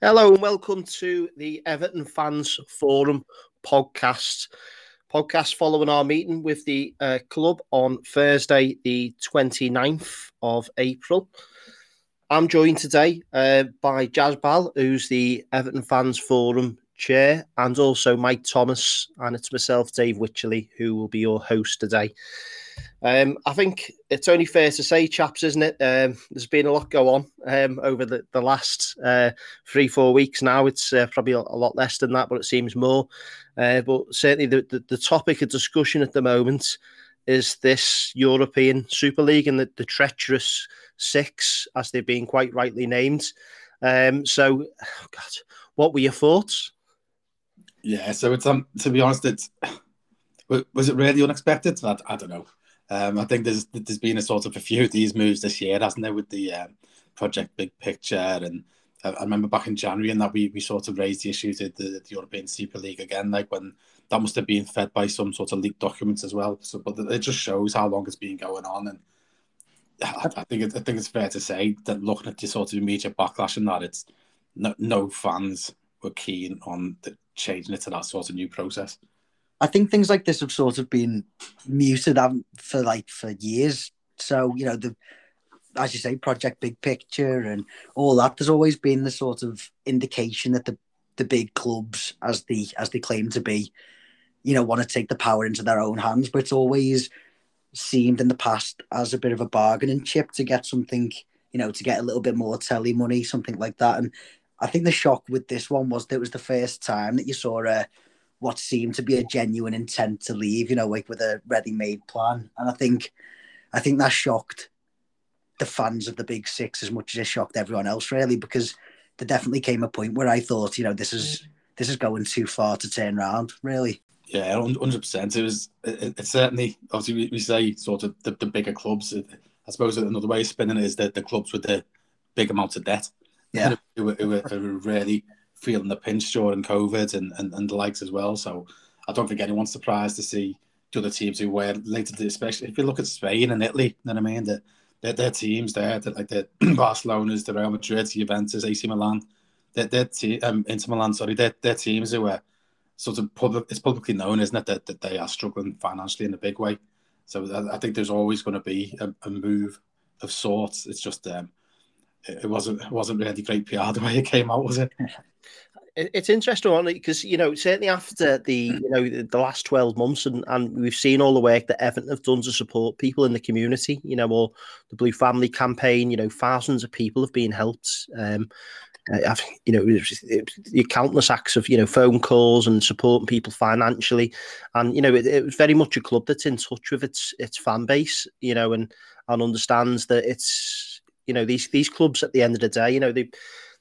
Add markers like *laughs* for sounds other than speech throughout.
Hello and welcome to the Everton Fans Forum podcast. Podcast following our meeting with the uh, club on Thursday, the 29th of April. I'm joined today uh, by Jazz Bal, who's the Everton Fans Forum chair, and also Mike Thomas, and it's myself, Dave Wycherley, who will be your host today. Um, I think it's only fair to say, chaps, isn't it? Um, there's been a lot go on um, over the, the last uh, three, four weeks now. It's uh, probably a, lot less than that, but it seems more. Uh, but certainly the, the, the, topic of discussion at the moment is this European Super League and the, the treacherous six, as they've been quite rightly named. Um, so, oh God, what were your thoughts? Yeah, so it's um to be honest, it's was it really unexpected? I, I don't know. Um, I think there's there's been a sort of a few of these moves this year, hasn't there, with the um, project big picture and I, I remember back in January and that we, we sort of raised the issue to the, the European Super League again, like when that must have been fed by some sort of leaked documents as well. So, but it just shows how long it's been going on, and I, I think it, I think it's fair to say that looking at the sort of immediate backlash and that, it's no, no fans were keen on the, changing it to that sort of new process. I think things like this have sort of been muted for like for years. So you know the, as you say, project big picture and all that. There's always been the sort of indication that the the big clubs, as the as they claim to be, you know, want to take the power into their own hands. But it's always seemed in the past as a bit of a bargaining chip to get something, you know, to get a little bit more telly money, something like that. And I think the shock with this one was that it was the first time that you saw a what seemed to be a genuine intent to leave, you know, like with a ready-made plan. And I think, I think that shocked the fans of the Big Six as much as it shocked everyone else, really, because there definitely came a point where I thought, you know, this is mm. this is going too far to turn around, really. Yeah, hundred percent. It was. It, it, certainly obviously we, we, say sort of the, the bigger clubs. I suppose another way of spinning it is that the clubs with the big amounts of debt. Yeah, who, were, who, were, who were really feeling the pinch during COVID and, and, and the likes as well. So I don't think anyone's surprised to see the other teams who were later, especially if you look at Spain and Italy, you know what I mean? That their, their teams there, that like the *clears throat* Barcelona's, the Real Madrid, Juventus, AC Milan, their, their te- um, Inter Milan, sorry, their, their teams who are sort of public, it's publicly known, isn't it, that, that they are struggling financially in a big way. So I, I think there's always going to be a, a, move of sorts. It's just um, it, wasn't it wasn't really great PR the way it came out, was it? *laughs* it's interesting because you know certainly after the you know the last 12 months and, and we've seen all the work that Everton have done to support people in the community you know or the blue family campaign you know thousands of people have been helped. Um uh, you know the countless acts of you know phone calls and supporting people financially. And you know it, it was very much a club that's in touch with its its fan base you know and and understands that it's you know these these clubs at the end of the day you know they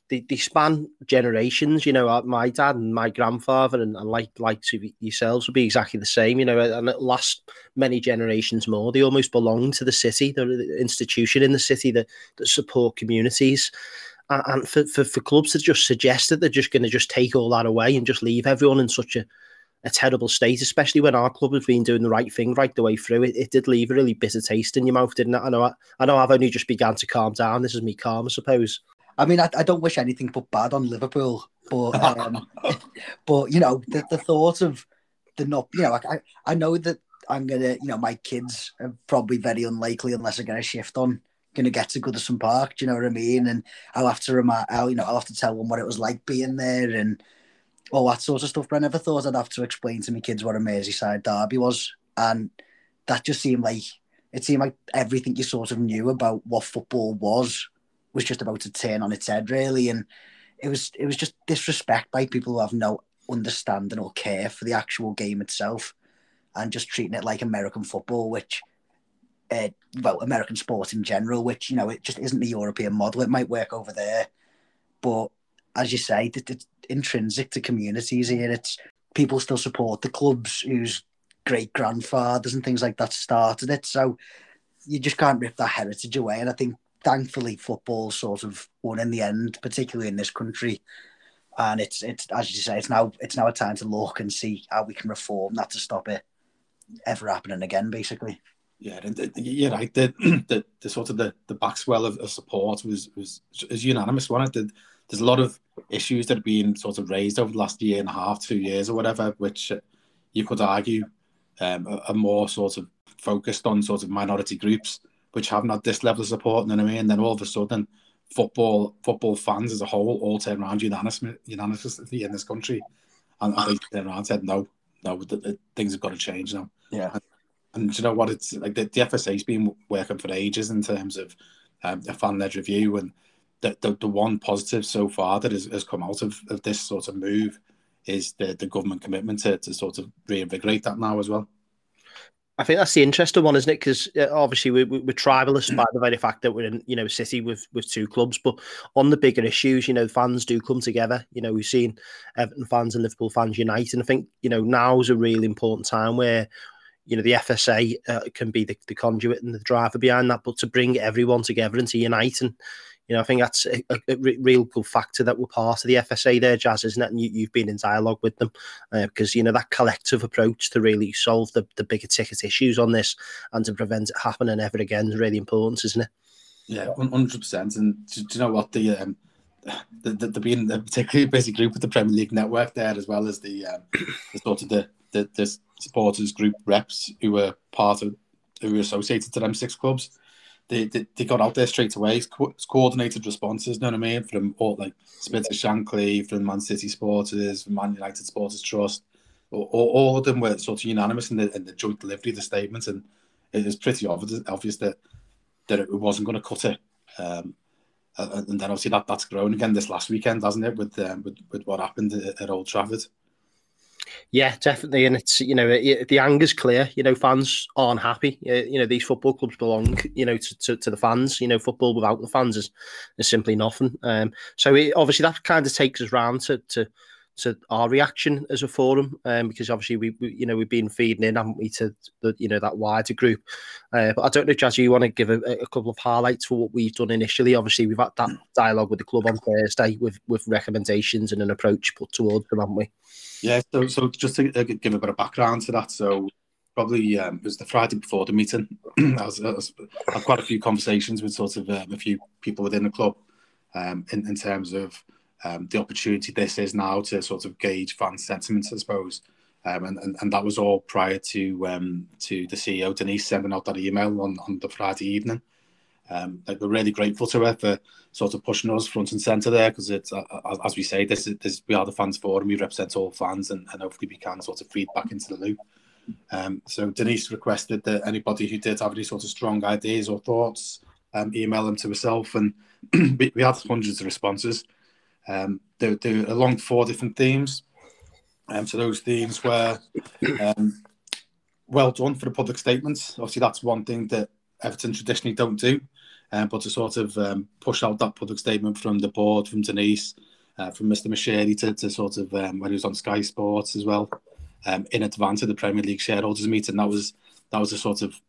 they, they span generations. You know, uh, my dad and my grandfather, and, and like like to yourselves, would be exactly the same. You know, and it lasts many generations more. They almost belong to the city. The institution in the city that that support communities. And for, for, for clubs to just suggest that they're just going to just take all that away and just leave everyone in such a, a terrible state, especially when our club has been doing the right thing right the way through. It, it did leave a really bitter taste in your mouth, didn't it? I know. I, I know. I've only just began to calm down. This is me calm, I suppose. I mean, I, I don't wish anything but bad on Liverpool, but um, *laughs* but you know, the, the thought of the not, you know, I I know that I'm gonna, you know, my kids are probably very unlikely unless I get a shift on, gonna get to Goodison Park. Do you know what I mean? And I'll have to remind, I'll, you know, I'll have to tell them what it was like being there and all that sort of stuff. But I never thought I'd have to explain to my kids what a Merseyside derby was, and that just seemed like it seemed like everything you sort of knew about what football was was just about to turn on its head, really. And it was it was just disrespect by people who have no understanding or care for the actual game itself, and just treating it like American football, which, uh, well, American sport in general, which you know it just isn't the European model. It might work over there, but as you say, it's intrinsic to communities here. It's people still support the clubs whose great grandfathers and things like that started it. So you just can't rip that heritage away. And I think thankfully football sort of won in the end, particularly in this country. And it's it's as you say, it's now it's now a time to look and see how we can reform that to stop it ever happening again, basically. Yeah, you're right. The, *clears throat* the, the sort of the, the backswell of, of support was was unanimous. One, the there's a lot of issues that have been sort of raised over the last year and a half, two years or whatever, which you could argue um, are more sort of focused on sort of minority groups which haven't had this level of support. You know what I mean? And then all of a sudden, football football fans as a whole all turn around unanimously, unanimously in this country, and, and they turned around and said, "No, no, the, the, things have got to change now." Yeah. And, and you know what? It's like the, the FSA's been working for ages in terms of um, a fan led review, and the, the, the one positive so far that has, has come out of, of this sort of move is the, the government commitment to, to sort of reinvigorate that now as well. I think that's the interesting one, isn't it? Because uh, obviously we, we, are tribalist by the very fact that we're in, you know, city with with two clubs. But on the bigger issues, you know, fans do come together. You know, we've seen Everton fans and Liverpool fans unite, and I think you know now is a really important time where you know the FSA uh, can be the, the conduit and the driver behind that, but to bring everyone together and to unite and you know, I think that's a, a, a real good factor that we're part of the FSA there, Jazz, isn't it? And you, have been in dialogue with them uh, because, you know, that collective approach to really solve the, the bigger ticket issues on this and to prevent it happening ever again is really important, isn't it? Yeah, 100%. And do, do you know what? The, um, the, the, the being a particularly busy group with the Premier League network there, as well as the, um, the sort of the, the, the supporters group reps who were part of, who were associated to them six clubs they, they, they got out there straight away. It's, co- coordinated responses, you know what I mean? From all like Spirit of Shankly, from Man City Supporters, from Man United Supporters Trust. All, all, of them were sort of unanimous in the, in the joint delivery of the statement, and it was pretty obvious, obvious that that it wasn't going to cut it. Um, and then obviously that that's grown again this last weekend, hasn't it? With um, with, with what happened at, at Old Trafford. Yeah, definitely, and it's you know it, the anger's clear. You know, fans aren't happy. You know, these football clubs belong, you know, to, to, to the fans. You know, football without the fans is, is simply nothing. Um, so it, obviously that kind of takes us round to, to to our reaction as a forum, um, because obviously we, we, you know, we've been feeding in, haven't we, to the, you know, that wider group. Uh, but I don't know, Jazz, you want to give a, a, couple of highlights for what we've done initially? Obviously, we've had that dialogue with the club on Thursday with with recommendations and an approach put towards them, haven't we? Yeah. So, so just to uh, give a bit of background to that, so probably um, it was the Friday before the meeting. *clears throat* I, was, I, was, I had quite a few conversations with sort of um, a few people within the club um, in, in terms of um, the opportunity this is now to sort of gauge fan sentiments, I suppose. Um, and, and, and that was all prior to um, to the CEO Denise sending out that email on, on the Friday evening. Um, like we're really grateful to her for sort of pushing us front and centre there because it's uh, as we say this is this we are the fans forum we represent all fans and, and hopefully we can sort of feed back into the loop. Um, so Denise requested that anybody who did have any sort of strong ideas or thoughts um, email them to herself and *clears throat* we, we had hundreds of responses. Um, they, they were along four different themes. Um, so those themes were um, well done for the public statements. Obviously, that's one thing that Everton traditionally don't do. Um, but to sort of um, push out that public statement from the board, from Denise, uh, from Mr. Moshiri to, to sort of um, when he was on Sky Sports as well, um, in advance of the Premier League shareholders meeting, that was that was a sort of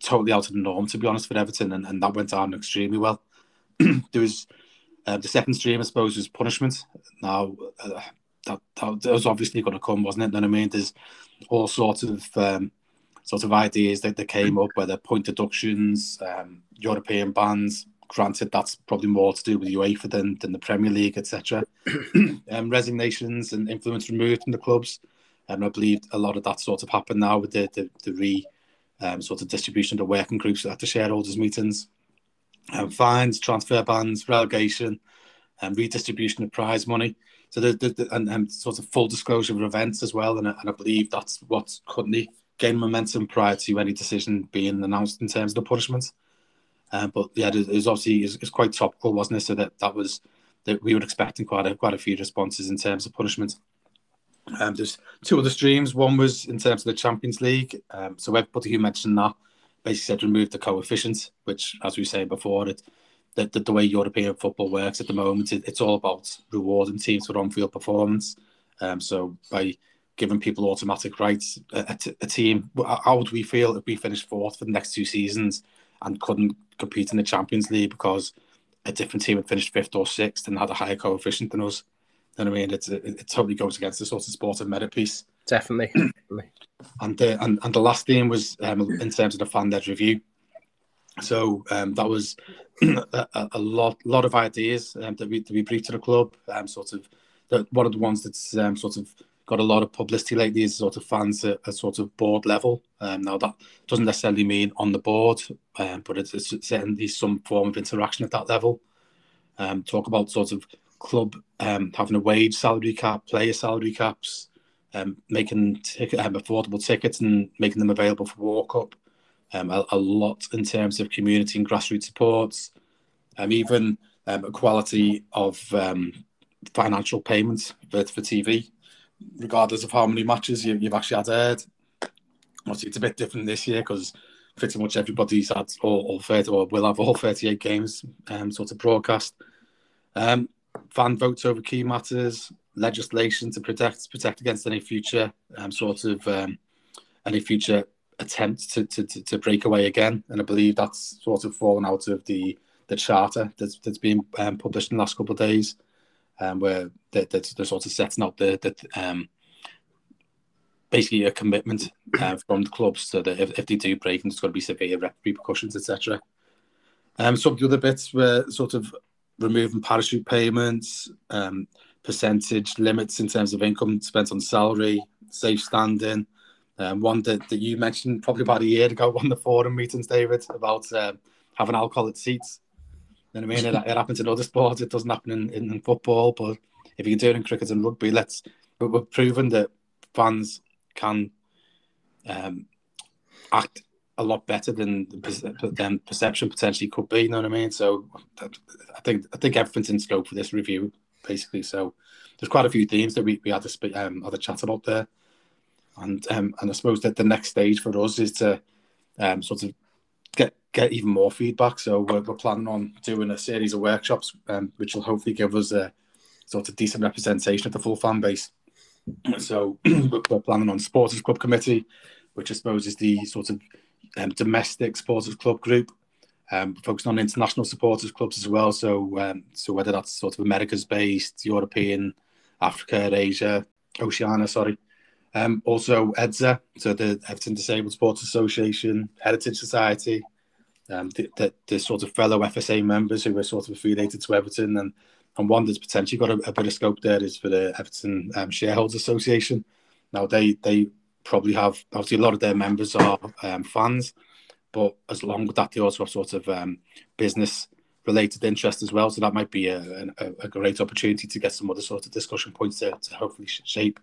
totally out of the norm to be honest for Everton, and, and that went down extremely well. *clears throat* there was uh, the second stream, I suppose, was punishment. Now, uh, that, that, was obviously going to come, wasn't it? You know what I mean? There's all sorts of um, sort of ideas that, that came up, whether point deductions, um, European bans. Granted, that's probably more to do with UEFA than, than the Premier League, etc. *clears throat* um, resignations and influence removed from the clubs. And I believe a lot of that sort of happened now with the, the, the re um, sort of distribution of the working groups at the shareholders' meetings um, fines, transfer bans, relegation, and um, redistribution of prize money. So the, the, the and, and, sort of full disclosure of events as well. And, and I believe that's what's currently gained momentum prior to any decision being announced in terms of the punishment. Um, but yeah, it was obviously it's, it's quite topical, wasn't it? So that that was that we were expecting quite a quite a few responses in terms of punishment. Um, there's two other streams. One was in terms of the Champions League. Um, so everybody who mentioned that basically said remove the coefficient, which, as we say before, it the, the, the way European football works at the moment, it, it's all about rewarding teams for on-field performance. Um, so by giving people automatic rights, a, a, a team, how would we feel if we finished fourth for the next two seasons and couldn't compete in the Champions League because a different team had finished fifth or sixth and had a higher coefficient than us? You know what I mean? It's, it, it totally goes against the sort of sport of merit piece. Definitely. *clears throat* And the and, and the last theme was um, in terms of the fan led review. So um, that was *clears throat* a, a, lot, lot of ideas um, that we that we briefed to the club. Um, sort of the, one of the ones that's um, sort of got a lot of publicity lately is sort of fans at a sort of board level. Um, now that doesn't necessarily mean on the board, um, but it's, it's certainly some form of interaction at that level. Um, talk about sort of club um, having a wage salary cap, player salary caps, um, making ticket, um, affordable tickets and making them available for walk up. A, a, lot in terms of community and grassroots supports, even equality of financial payments for, for TV, regardless of how many matches you, have actually had aired. Obviously, it's a bit different this year because pretty much everybody's had all, all 30 or will have all 38 games um, sort of broadcast. Um, fan votes over key matters, legislation to protect protect against any future um, sort of um, any future attempts to, to, to, break away again. And I believe that's sort of fallen out of the the charter that's, that's been um, published in the last couple of days, um, where they, they're, they're sort of setting out the, the um, basically a commitment uh, from the clubs so that if, if they do break, and there's got to be severe repercussions, etc. Um, some of the other bits were sort of removing parachute payments, um, percentage limits in terms of income spent on salary, safe standing. Um, one that, that you mentioned probably about a year ago on the forum meetings, David, about uh, having alcohol at seats. You know what I mean? It, it happens in other sports. It doesn't happen in, in, football, but if you can do it in cricket and rugby, let's. But we've proven that fans can um, act a lot better than than perception potentially could be. You know what I mean? So I think I think everything's in scope for this review, basically. So there's quite a few themes that we, we had to speak, um, a chat about there, and um, and I suppose that the next stage for us is to um, sort of get even more feedback. So we're, we're planning on doing a series of workshops, um, which will hopefully give us a sort of decent representation of the full fan base. *clears throat* So *clears throat* we're planning on supporters club committee, which I suppose is the sort of um, domestic supporters club group, um, focusing on international supporters clubs as well. So, um, so whether that's sort of America's based, European, Africa, Asia, Oceania, sorry. Um, also EDSA, so the Everton Disabled Sports Association, Heritage Society, um, the, the, the, sort of fellow FSA members who are sort of affiliated to Everton, and and one that's potentially got a, a bit of scope there is for the Everton um, Shareholders Association. Now they they probably have obviously a lot of their members are um, fans, but as long with that, they also have sort of um, business related interest as well. So that might be a, a, a, great opportunity to get some other sort of discussion points to, to hopefully shape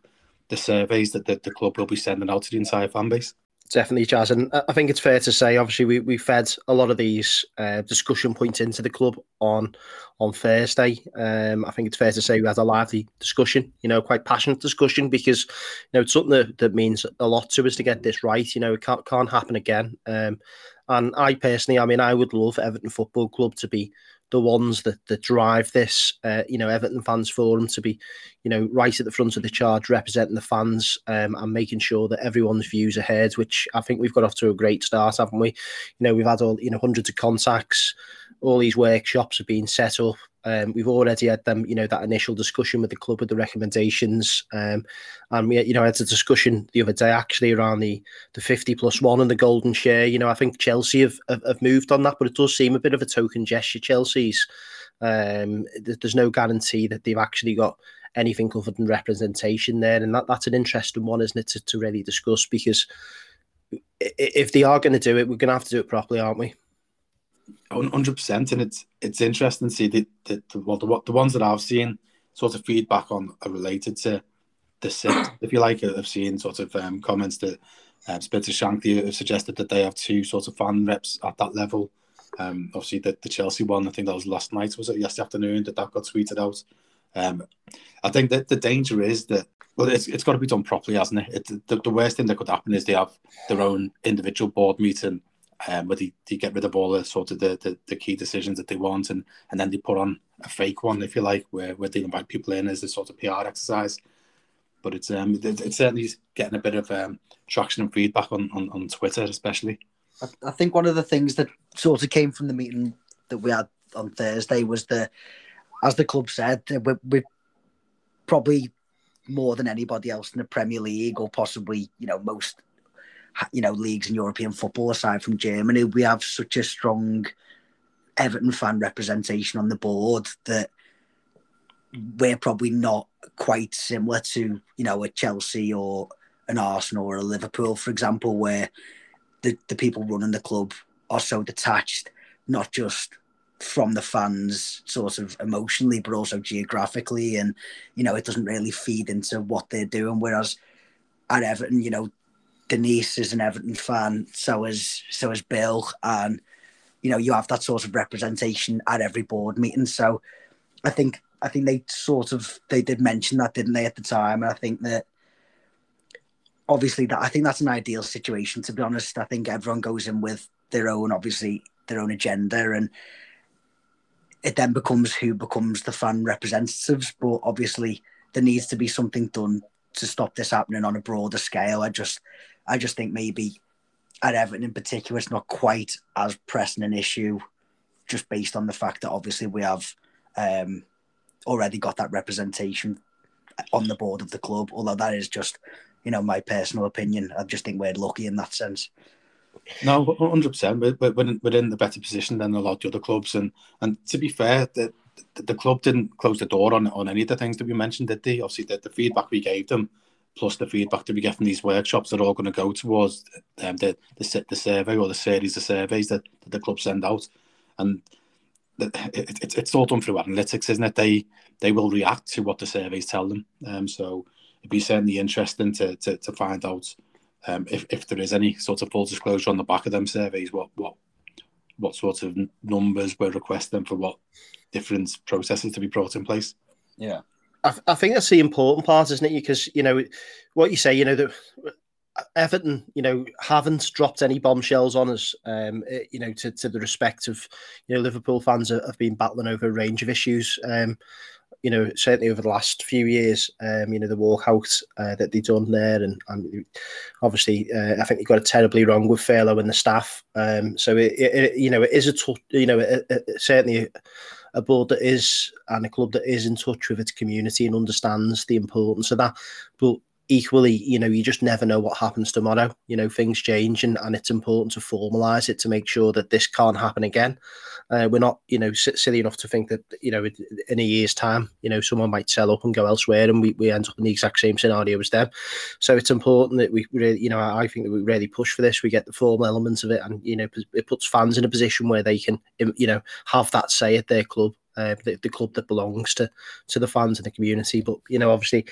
the surveys that the, the club will be sending out to the entire fan base. Definitely, Jazz. And I think it's fair to say, obviously, we, we fed a lot of these uh, discussion points into the club on on Thursday. Um, I think it's fair to say we had a lively discussion, you know, quite passionate discussion because, you know, it's something that, that means a lot to us to get this right. You know, it can't, can't happen again. Um, and I personally, I mean, I would love Everton Football Club to be the ones that that drive this, uh, you know, Everton Fans Forum to be, you know, right at the front of the charge, representing the fans um, and making sure that everyone's views are heard. Which I think we've got off to a great start, haven't we? You know, we've had all you know hundreds of contacts, all these workshops have been set up. Um, we've already had them, you know, that initial discussion with the club with the recommendations, um, and we, you know, had a discussion the other day actually around the the fifty plus one and the golden share. You know, I think Chelsea have, have, have moved on that, but it does seem a bit of a token gesture. Chelsea's um, there's no guarantee that they've actually got anything covered in representation there, and that that's an interesting one, isn't it, to, to really discuss because if they are going to do it, we're going to have to do it properly, aren't we? Hundred percent, and it's it's interesting to see the the, the, well, the the ones that I've seen sort of feedback on are related to the six. *clears throat* if you like, I've seen sort of um, comments that um, Spirit of Shankly have suggested that they have two sort of fan reps at that level. Um, obviously, the, the Chelsea one, I think that was last night, was it yesterday afternoon that that got tweeted out. Um, I think that the danger is that well, it's, it's got to be done properly, hasn't it? it the, the worst thing that could happen is they have their own individual board meeting um, where they, they get rid of all the sort of the, the, the, key decisions that they want and, and then they put on a fake one, if you like, where, where they invite people in as a sort of PR exercise. But it's um it, it's certainly getting a bit of um, traction and feedback on, on, on Twitter, especially. I, I think one of the things that sort of came from the meeting that we had on Thursday was the, as the club said, we're, we're probably more than anybody else in the Premier League, or possibly you know most you know leagues in European football aside from Germany. We have such a strong Everton fan representation on the board that we're probably not quite similar to you know a Chelsea or an Arsenal or a Liverpool, for example, where the, the people running the club are so detached, not just from the fans sort of emotionally but also geographically and you know it doesn't really feed into what they're doing whereas at Everton you know Denise is an Everton fan so is so is Bill and you know you have that sort of representation at every board meeting so I think I think they sort of they did mention that didn't they at the time and I think that obviously that I think that's an ideal situation to be honest I think everyone goes in with their own obviously their own agenda and it then becomes who becomes the fan representatives. But obviously, there needs to be something done to stop this happening on a broader scale. I just, I just think maybe at Everton in particular, it's not quite as pressing an issue, just based on the fact that obviously we have um, already got that representation on the board of the club. Although that is just, you know, my personal opinion. I just think we're lucky in that sense. No, hundred percent. We're, we're, we're in the better position than a lot of the other clubs, and and to be fair, the, the, the club didn't close the door on on any of the things that we mentioned, did they? Obviously, the, the feedback we gave them, plus the feedback that we get from these workshops, are all going to go towards um, the, the the survey or the series of surveys that, that the club send out, and it, it, it's all done through analytics, isn't it? They they will react to what the surveys tell them. Um, so it'd be certainly interesting to to, to find out um, if, if there is any sort of full disclosure on the back of them surveys, what what what sort of numbers were requesting for what different processes to be brought in place. Yeah, I, I think that's the important part, isn't it? Because you know what you say, you know that. Everton, you know, haven't dropped any bombshells on us. Um, eh, you know, to, to the respect of, you know, Liverpool fans have been battling over a range of issues. Um, you know, certainly over the last few years, um, you know, the walkout uh, that they've done there, and, and obviously, uh, I think they got it terribly wrong with furlough and the staff. Um, so it, it, you know, it is a t- you know, it, it, certainly a board that is and a club that is in touch with its community and understands the importance of that. But equally, you know, you just never know what happens tomorrow. You know, things change, and, and it's important to formalise it to make sure that this can't happen again. Uh, we're not, you know, silly enough to think that, you know, in a year's time, you know, someone might sell up and go elsewhere, and we, we end up in the exact same scenario as them. So it's important that we really, you know, I think that we really push for this. We get the formal elements of it, and you know, it puts fans in a position where they can, you know, have that say at their club uh, the, the, club that belongs to to the fans and the community. But you know, obviously,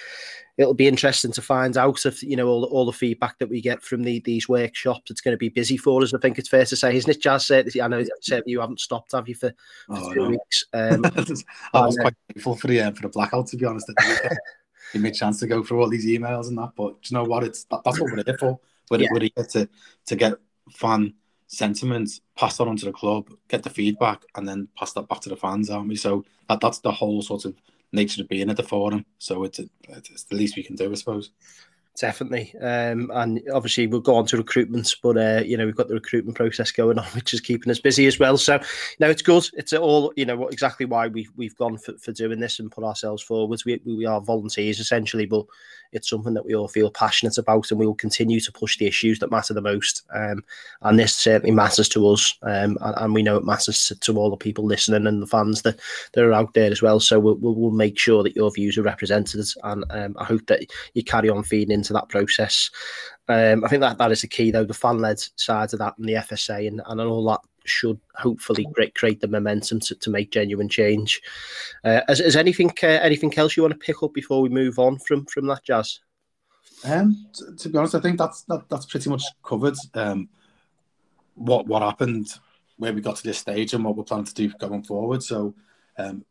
it'll be interesting to find out if you know all, all the feedback that we get from the, these workshops. It's going to be busy for us. I think it's fair to say, isn't it, Jazz? I know you haven't stopped, have you, for, for oh, two no. weeks? Um, *laughs* I was quite grateful for the uh, for the blackout, to be honest. *laughs* Give me a chance to go through all these emails and that. But you know what? It's that, that's what we're here for. We're, yeah. we're here to to get fan sentiment, pass that on to the club, get the feedback, and then pass that back to the fans, aren't we? So that, that's the whole sort of nature of being at the forum. So it's, it's the least we can do, I suppose. Definitely, um, and obviously we'll go on to recruitment, but uh, you know we've got the recruitment process going on, *laughs* which is keeping us busy as well. So, no, it's good. It's all you know exactly why we've we've gone for, for doing this and put ourselves forwards. We we are volunteers essentially, but it's something that we all feel passionate about, and we will continue to push the issues that matter the most. Um, and this certainly matters to us, um, and, and, we know it matters to, all the people listening and the fans that, that are out there as well. So we'll, we'll, we'll make sure that your views are represented, and um, I hope that you carry on feeding into that process. Um, I think that that is the key, though, the fan led side of that and the FSA and, and all that should hopefully create, create the momentum to, to make genuine change. Uh, is, is anything uh, anything else you want to pick up before we move on from from that jazz? Um, to, to be honest, I think that's that, that's pretty much covered. Um, what what happened, where we got to this stage, and what we're planning to do going forward. So, um,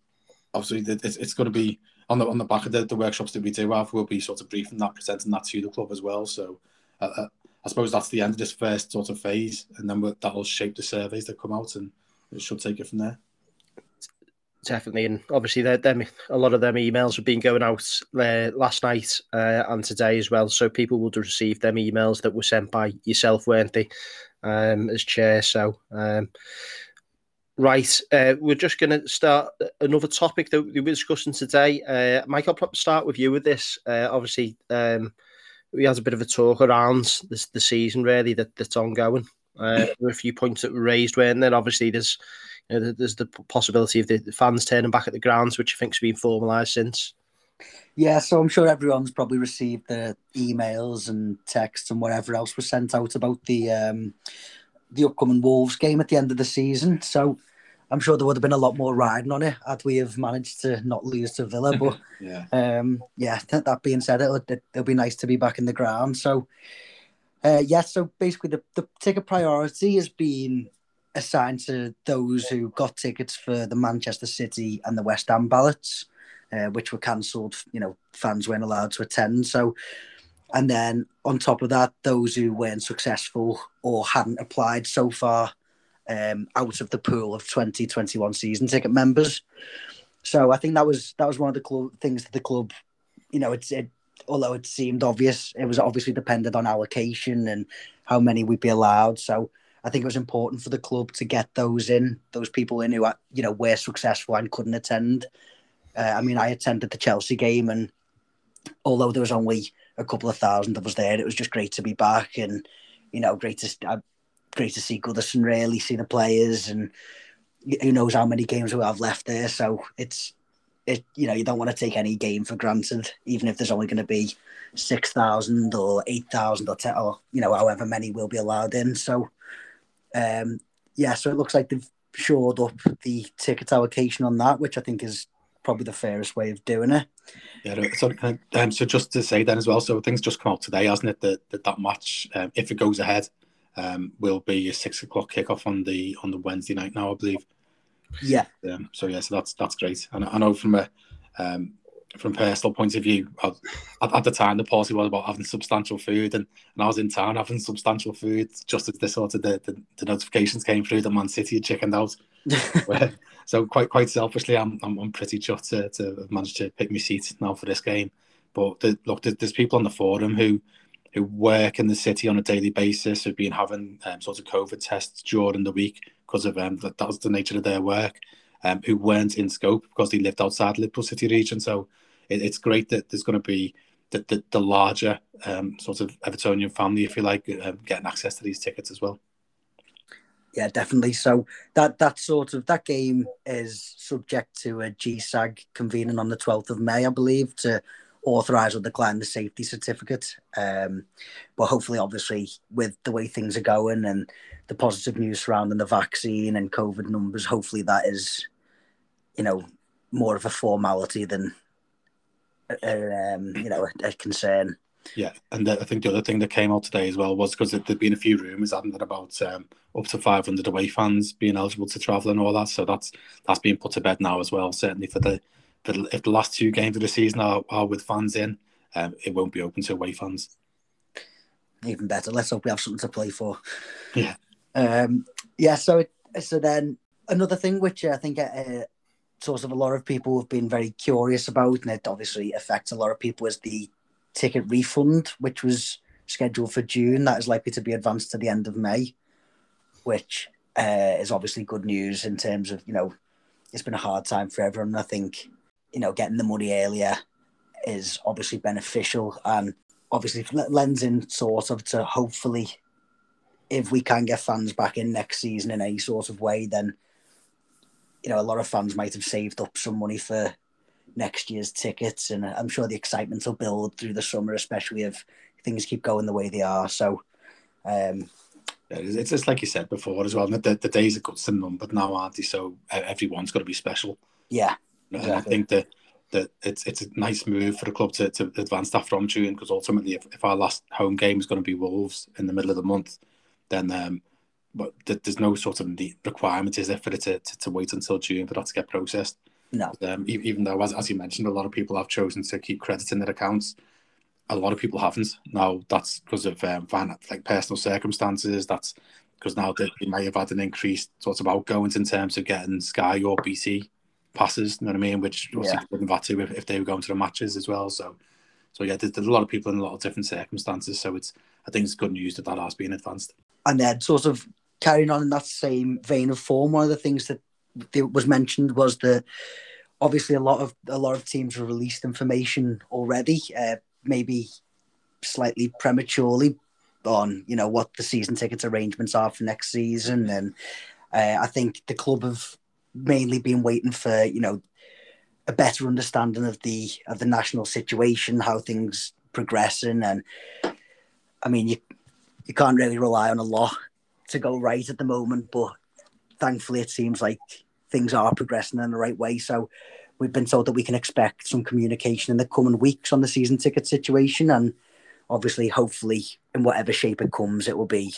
obviously, it's, it's going to be on the on the back of the, the workshops that we do have. We'll be sort of briefing that, presenting that to the club as well. So, uh, uh I suppose that's the end of this first sort of phase, and then that'll shape the surveys that come out, and it should take it from there. Definitely, and obviously, them a lot of them emails have been going out uh, last night uh, and today as well. So people would receive them emails that were sent by yourself, weren't they, um, as chair? So. Um, Right, uh, we're just going to start another topic that we were discussing today. Uh, Mike, I'll start with you with this. Uh, obviously, um, we had a bit of a talk around this the season really that that's ongoing. Uh, there were a few points that were raised, when then obviously there's you know, there's the possibility of the, the fans turning back at the grounds, which I think's been formalised since. Yeah, so I'm sure everyone's probably received the emails and texts and whatever else was sent out about the um, the upcoming Wolves game at the end of the season. So I'm sure there would have been a lot more riding on it had we have managed to not lose to Villa. But *laughs* yeah, um, yeah. That being said, it'll, it'll be nice to be back in the ground. So uh, yeah, so basically the, the ticket priority has been assigned to those who got tickets for the Manchester City and the West Ham ballots, uh, which were cancelled. You know, fans weren't allowed to attend. So, and then on top of that, those who weren't successful or hadn't applied so far um, out of the pool of 2021 season ticket members. So I think that was that was one of the club, things that the club, you know, it's it, although it seemed obvious, it was obviously dependent on allocation and how many we'd be allowed. So I think it was important for the club to get those in, those people in who you know were successful and couldn't attend. Uh, I mean, I attended the Chelsea game, and although there was only a couple of thousand of us there, it was just great to be back, and you know, great to great to see Goodison really see the players, and who knows how many games we have left there. So it's it you know you don't want to take any game for granted, even if there's only going to be six thousand or eight thousand or ten or you know however many will be allowed in. So um, yeah, so it looks like they've shored up the ticket allocation on that, which I think is probably the fairest way of doing it. Yeah, so, um, so just to say then as well, so things just come out today, hasn't it? That that, that match, um, if it goes ahead, um, will be a six o'clock kickoff on the on the Wednesday night now, I believe. Yeah. Um, so yeah, so that's that's great. And I know from a um, from personal point of view, at, at, the time the policy was about having substantial food, and, and I was in town having substantial food just as the sort of the, the, the notifications came through that Man City had chickened out. *laughs* so quite quite selfishly, I'm I'm, I'm pretty chuffed to, to have managed to pick my seat now for this game. But the, look, there's people on the forum who who work in the city on a daily basis who've been having um, sort of COVID tests during the week because of um, that, that was the nature of their work. Um, who weren't in scope because they lived outside Liverpool City region. So it, it's great that there's going to be the, the, the larger um, sort of Evertonian family, if you like, um, getting access to these tickets as well. Yeah, definitely. So that that sort of that game is subject to a GSAG convening on the 12th of May, I believe, to authorise or decline the safety certificate. Um, but hopefully, obviously, with the way things are going and the positive news surrounding the vaccine and COVID numbers, hopefully that is, you know, more of a formality than a, um, you know, a, a concern. Yeah, and the, I think the other thing that came out today as well was because there'd been a few rumours, hadn't there, about um, up to 500 away fans being eligible to travel and all that. So that's that's being put to bed now as well. Certainly for the, the if the last two games of the season are, are with fans in, um, it won't be open to away fans. Even better. Let's hope we have something to play for. Yeah. Um, yeah. So so then another thing which I think uh, sort of a lot of people have been very curious about, and it obviously affects a lot of people, is the ticket refund, which was scheduled for June. That is likely to be advanced to the end of May, which uh, is obviously good news in terms of, you know, it's been a hard time for everyone. I think, you know, getting the money earlier is obviously beneficial and obviously lends in sort of to hopefully, if we can get fans back in next season in any sort of way, then you know, a lot of fans might have saved up some money for next year's tickets, and I'm sure the excitement will build through the summer, especially if things keep going the way they are. So, um, yeah, it's just like you said before as well. The, the days are got some numbered now, aren't they? So everyone's got to be special. Yeah, exactly. I think that that it's it's a nice move for the club to, to advance that from June because ultimately, if, if our last home game is going to be Wolves in the middle of the month, then um, but there's no sort of the requirement, is there, for it to, to, to, wait until June for that to get processed? No. Um, even though, as, as you mentioned, a lot of people have chosen to keep credit in their accounts. A lot of people haven't. Now, that's because of um, like personal circumstances. That's because now they, they may have had an increased sort of outgoings in terms of getting Sky or BT passes. You know what I mean? Which obviously yeah. wouldn't have to if, if they were going to the matches as well. So, so yeah, there's, there's, a lot of people in a lot of different circumstances. So it's I think it's good news that that has been advanced. And then sort of carrying on in that same vein of form, one of the things that was mentioned was that obviously a lot of a lot of teams have released information already. Uh, maybe slightly prematurely on you know what the season tickets arrangements are for next season, and uh, I think the club have mainly been waiting for you know a better understanding of the of the national situation, how things progressing, and I mean you you can't really rely on a lot to go right at the moment, but thankfully it seems like things are progressing in the right way. So we've been told that we can expect some communication in the coming weeks on the season ticket situation, and obviously, hopefully, in whatever shape it comes, it will be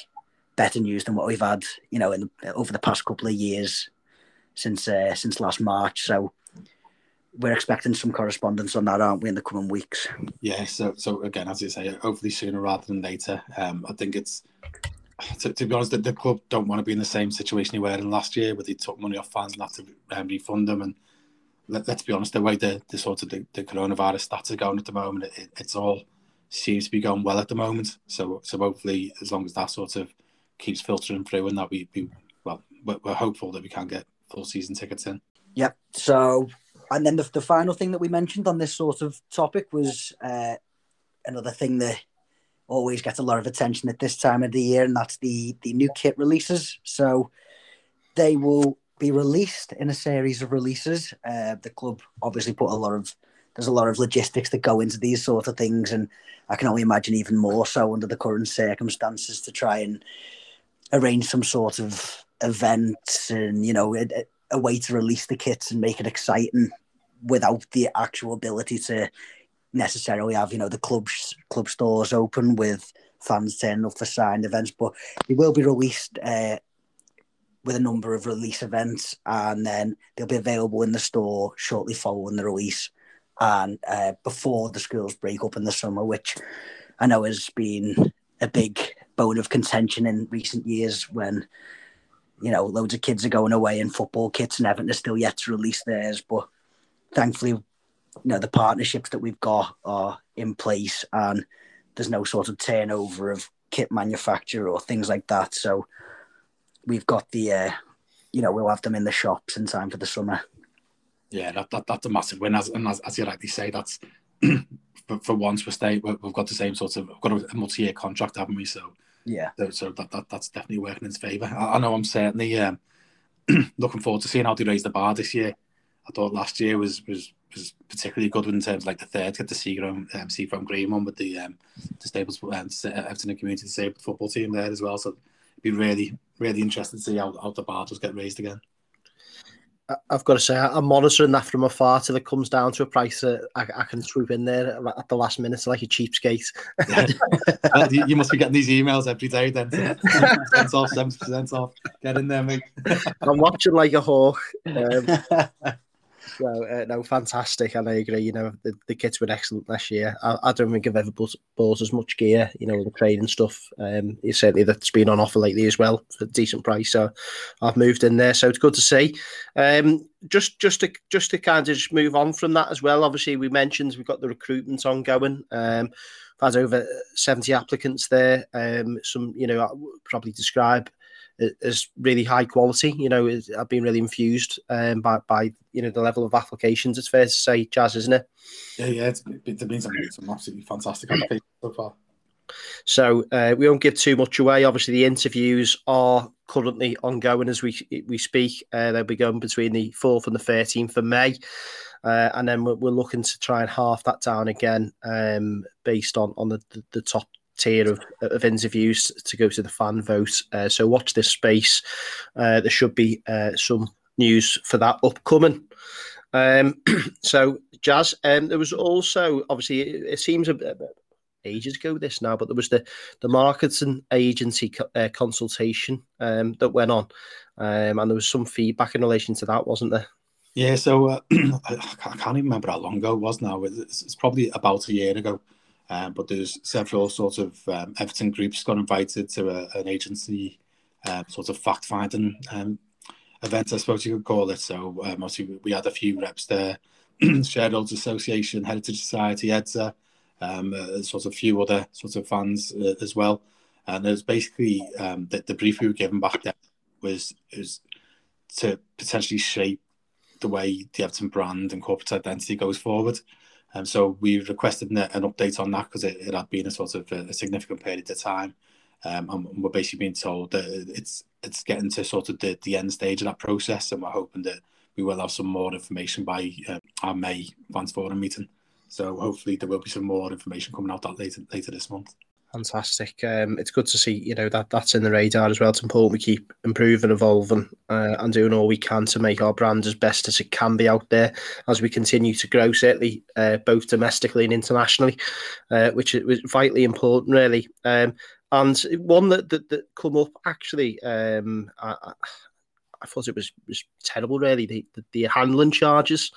better news than what we've had, you know, in over the past couple of years since uh, since last March. So we're expecting some correspondence on that, aren't we, in the coming weeks? Yeah. So so again, as you say, hopefully sooner rather than later. Um, I think it's to, to, be honest, the, the, club don't want to be in the same situation they were in last year, where they took money off fans and had to um, refund them. And let, us be honest, the way the, the sort of the, the coronavirus stats are going at the moment, it, it's all seems to be going well at the moment. So so hopefully, as long as that sort of keeps filtering through, and that we, we well, we're, we're hopeful that we can get full season tickets in. Yep. So, and then the, the final thing that we mentioned on this sort of topic was uh, another thing that always gets a lot of attention at this time of the year, and that's the the new kit releases. So they will be released in a series of releases. Uh, the club obviously put a lot of there's a lot of logistics that go into these sort of things, and I can only imagine even more so under the current circumstances to try and arrange some sort of event and you know a, a way to release the kits and make it exciting without the actual ability to necessarily have you know the clubs club stores open with fans turning up for signed events, but it will be released uh, with a number of release events, and then they'll be available in the store shortly following the release and uh, before the schools break up in the summer, which I know has been a big bone of contention in recent years when you know loads of kids are going away in football kits and Everton are still yet to release theirs, but thankfully you know the partnerships that we've got are in place and there's no sort of turnover of kit manufacture or things like that. So we've got the uh, you know we'll have them in the shops in time for the summer. Yeah that, that that's a massive win. As and as, as you rightly say that's *clears throat* for, for once we're staying we've got the same sort of we've got a multi-year contract haven't we? So yeah so that, that that's definitely working in his favor I, I know i'm certainly um, *clears throat* looking forward to seeing how they raise the bar this year i thought last year was was was particularly good in terms of like the third, get the Seagram, um, Seafoam Green one with the um, disabled um, Everton Community Disabled football team there as well. So it'd be really, really interesting to see how, how the bar does get raised again. I've got to say, I'm monitoring that from afar till it comes down to a price that I, I can swoop in there at the last minute like a cheapskate. yeah. *laughs* you, you, must be getting these emails every day then. 10% *laughs* off, 70% off. Get in there, mate. I'm watching like a hawk. Um, *laughs* So uh, no, fantastic, and I agree. You know, the, the kits were excellent last year. I, I don't think I've ever bought, bought as much gear, you know, the training stuff. Um, certainly that's been on offer lately as well for a decent price. So I've moved in there, so it's good to see. Um, just just to just to kind of just move on from that as well. Obviously, we mentioned we've got the recruitment ongoing. Um, had over 70 applicants there. Um, some, you know, probably describe is really high quality. You know, I've been really infused um, by by you know the level of applications. It's fair to say, Jazz, isn't it? Yeah, yeah, it's, it's been some, some absolutely fantastic applications so far. So uh, we won't give too much away. Obviously, the interviews are currently ongoing as we we speak. Uh, they'll be going between the fourth and the thirteenth of May. Uh, and then we're, we're, looking to try and half that down again um, based on on the, the, the top tier of, of interviews to go to the fan vote. Uh, so watch this space. Uh, there should be uh, some news for that upcoming. Um, *clears throat* so Jazz, um, there was also obviously it, it seems a, a, ages ago this now, but there was the the marketing agency co- uh, consultation um, that went on, um, and there was some feedback in relation to that, wasn't there? Yeah, so uh, *clears throat* I, can't even remember how long ago it was now. It's, it's probably about a year ago. Um, but there's several sort of um, Everton groups got invited to a, an agency uh, sort of fact finding um, event, I suppose you could call it. So um, obviously we had a few reps there, *clears throat* Shareholders Association, Heritage Society, EDSA, um, uh, sort of few other sort of fans uh, as well. And it was basically um, the, the brief we were given back then was was to potentially shape the way the Everton brand and corporate identity goes forward. Um, so we requested an, update on that because it, it, had been a sort of a, a significant period of time. Um, and we're basically being told that it's it's getting to sort of the, the end stage of that process, and we're hoping that we will have some more information by uh, our May fans forum meeting. So hopefully there will be some more information coming out that later later this month. Fantastic. Um, it's good to see, you know, that that's in the radar as well. It's important we keep improving, evolving, uh, and doing all we can to make our brand as best as it can be out there as we continue to grow, certainly uh, both domestically and internationally, uh, which is vitally important, really. Um, and one that that, that come up actually, um, I, I thought it was was terrible, really. The the, the handling charges,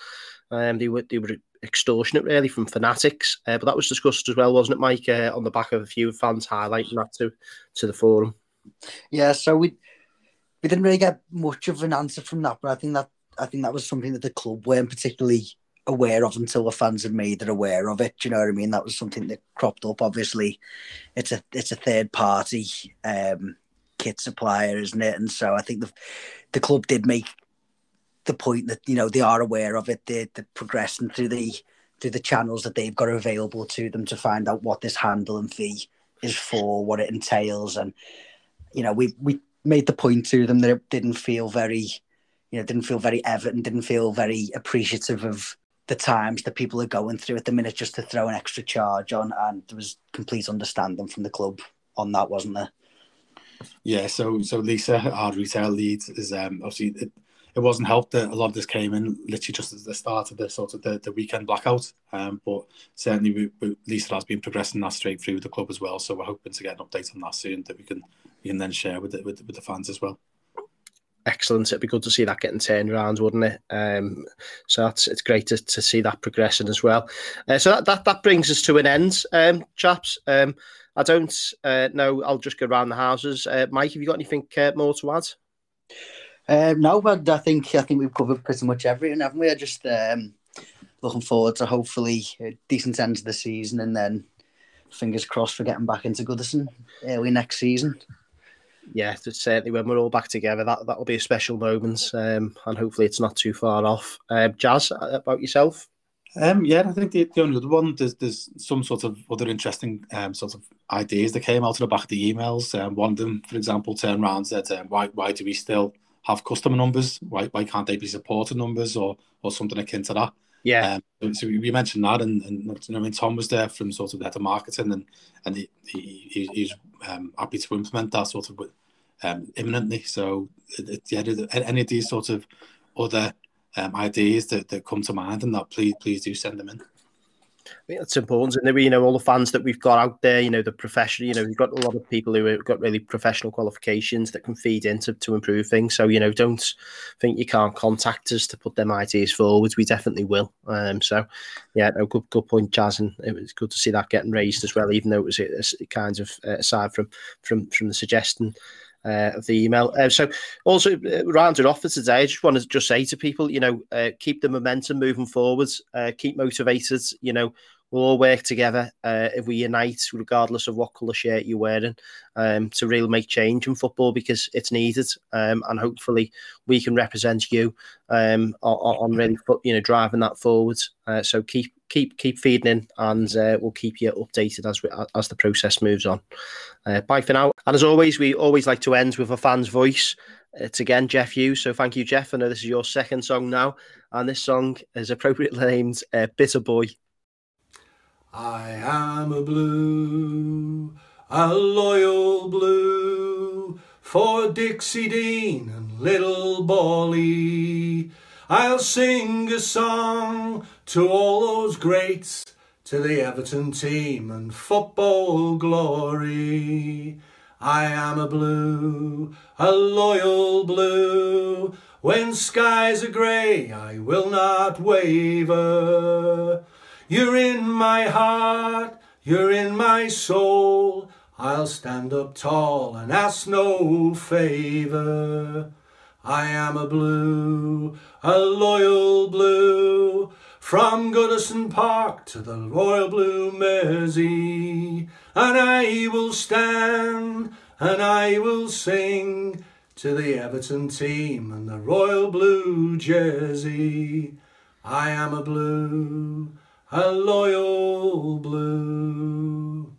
um, they were they were extortionate, really, from fanatics. Uh, but that was discussed as well, wasn't it, Mike? Uh, on the back of a few fans highlighting that to to the forum. Yeah, so we we didn't really get much of an answer from that, but I think that I think that was something that the club weren't particularly aware of until the fans had made it aware of it. Do you know what I mean? That was something that cropped up. Obviously, it's a it's a third party um, kit supplier, isn't it? And so I think the the club did make the point that you know they are aware of it. They're, they're progressing through the through the channels that they've got available to them to find out what this handle and fee is for, what it entails, and you know we we made the point to them that it didn't feel very, you know, didn't feel very evident, didn't feel very appreciative of the times that people are going through at the minute just to throw an extra charge on, and there was complete understanding from the club on that, wasn't there? Yeah, so so Lisa, our retail lead, is um, obviously it, wasn't helped that a lot of this came in literally just at the start of the sort of the, the weekend blackout. Um, but certainly, we, we, Lisa has been progressing that straight through the club as well. So we're hoping to get an update on that soon that we can we can then share with the, with, with the fans as well. Excellent. It'd be good to see that getting turned around, wouldn't it? Um, so that's it's great to, to see that progressing as well. Uh, so that, that that brings us to an end, um, chaps. Um, I don't uh, know. I'll just go around the houses. Uh, Mike, have you got anything uh, more to add? Um, no, but I think I think we've covered pretty much everything, haven't we? I just um, looking forward to hopefully a decent end to the season, and then fingers crossed for getting back into Goodison early next season. Yeah, certainly when we're all back together, that that'll be a special moment, um, and hopefully it's not too far off. Uh, Jazz, uh, about yourself? Um, yeah, I think the, the only other one there's there's some sort of other interesting um, sort of ideas that came out of the back of the emails. Um, one of them, for example, turned around and said, um, "Why why do we still have customer numbers? Why why can't they be supporter numbers or or something akin to that? Yeah. Um, so we mentioned that, and, and you know, I mean, Tom was there from sort of the head of marketing, and and he, he he's um, happy to implement that sort of um, imminently. So it, yeah, any of these sort of other um, ideas that, that come to mind, and that please please do send them in. I think that's important. And you know, all the fans that we've got out there, you know, the professional, you know, we've got a lot of people who have got really professional qualifications that can feed into to improve things. So, you know, don't think you can't contact us to put them ideas forward. We definitely will. Um, so, yeah, no, good, good point, Jazz, and it was good to see that getting raised as well, even though it was a, a kind of uh, aside from from from the suggestion uh, of the email. Uh, so, also uh, rounded off for today, I just want to just say to people, you know, uh, keep the momentum moving forwards, uh, keep motivated. You know, we'll all work together uh, if we unite, regardless of what colour shirt you're wearing, um, to really make change in football because it's needed. Um, and hopefully, we can represent you um, on, on, really, you know, driving that forward. Uh, so keep keep keep feeding in, and uh, we'll keep you updated as we, as the process moves on. Uh, bye for now. And as always, we always like to end with a fan's voice. It's again Jeff Hughes. So thank you, Jeff. I know this is your second song now, and this song is appropriately named uh, "Bitter Boy." I am a blue, a loyal blue for Dixie Dean and Little Bawley. I'll sing a song to all those greats, to the Everton team and football glory. I am a blue, a loyal blue. When skies are grey, I will not waver. You're in my heart, you're in my soul. I'll stand up tall and ask no favour. I am a blue, a loyal blue, from Goodison Park to the Royal Blue Mersey. And I will stand and I will sing to the Everton team and the Royal Blue Jersey. I am a blue, a loyal blue.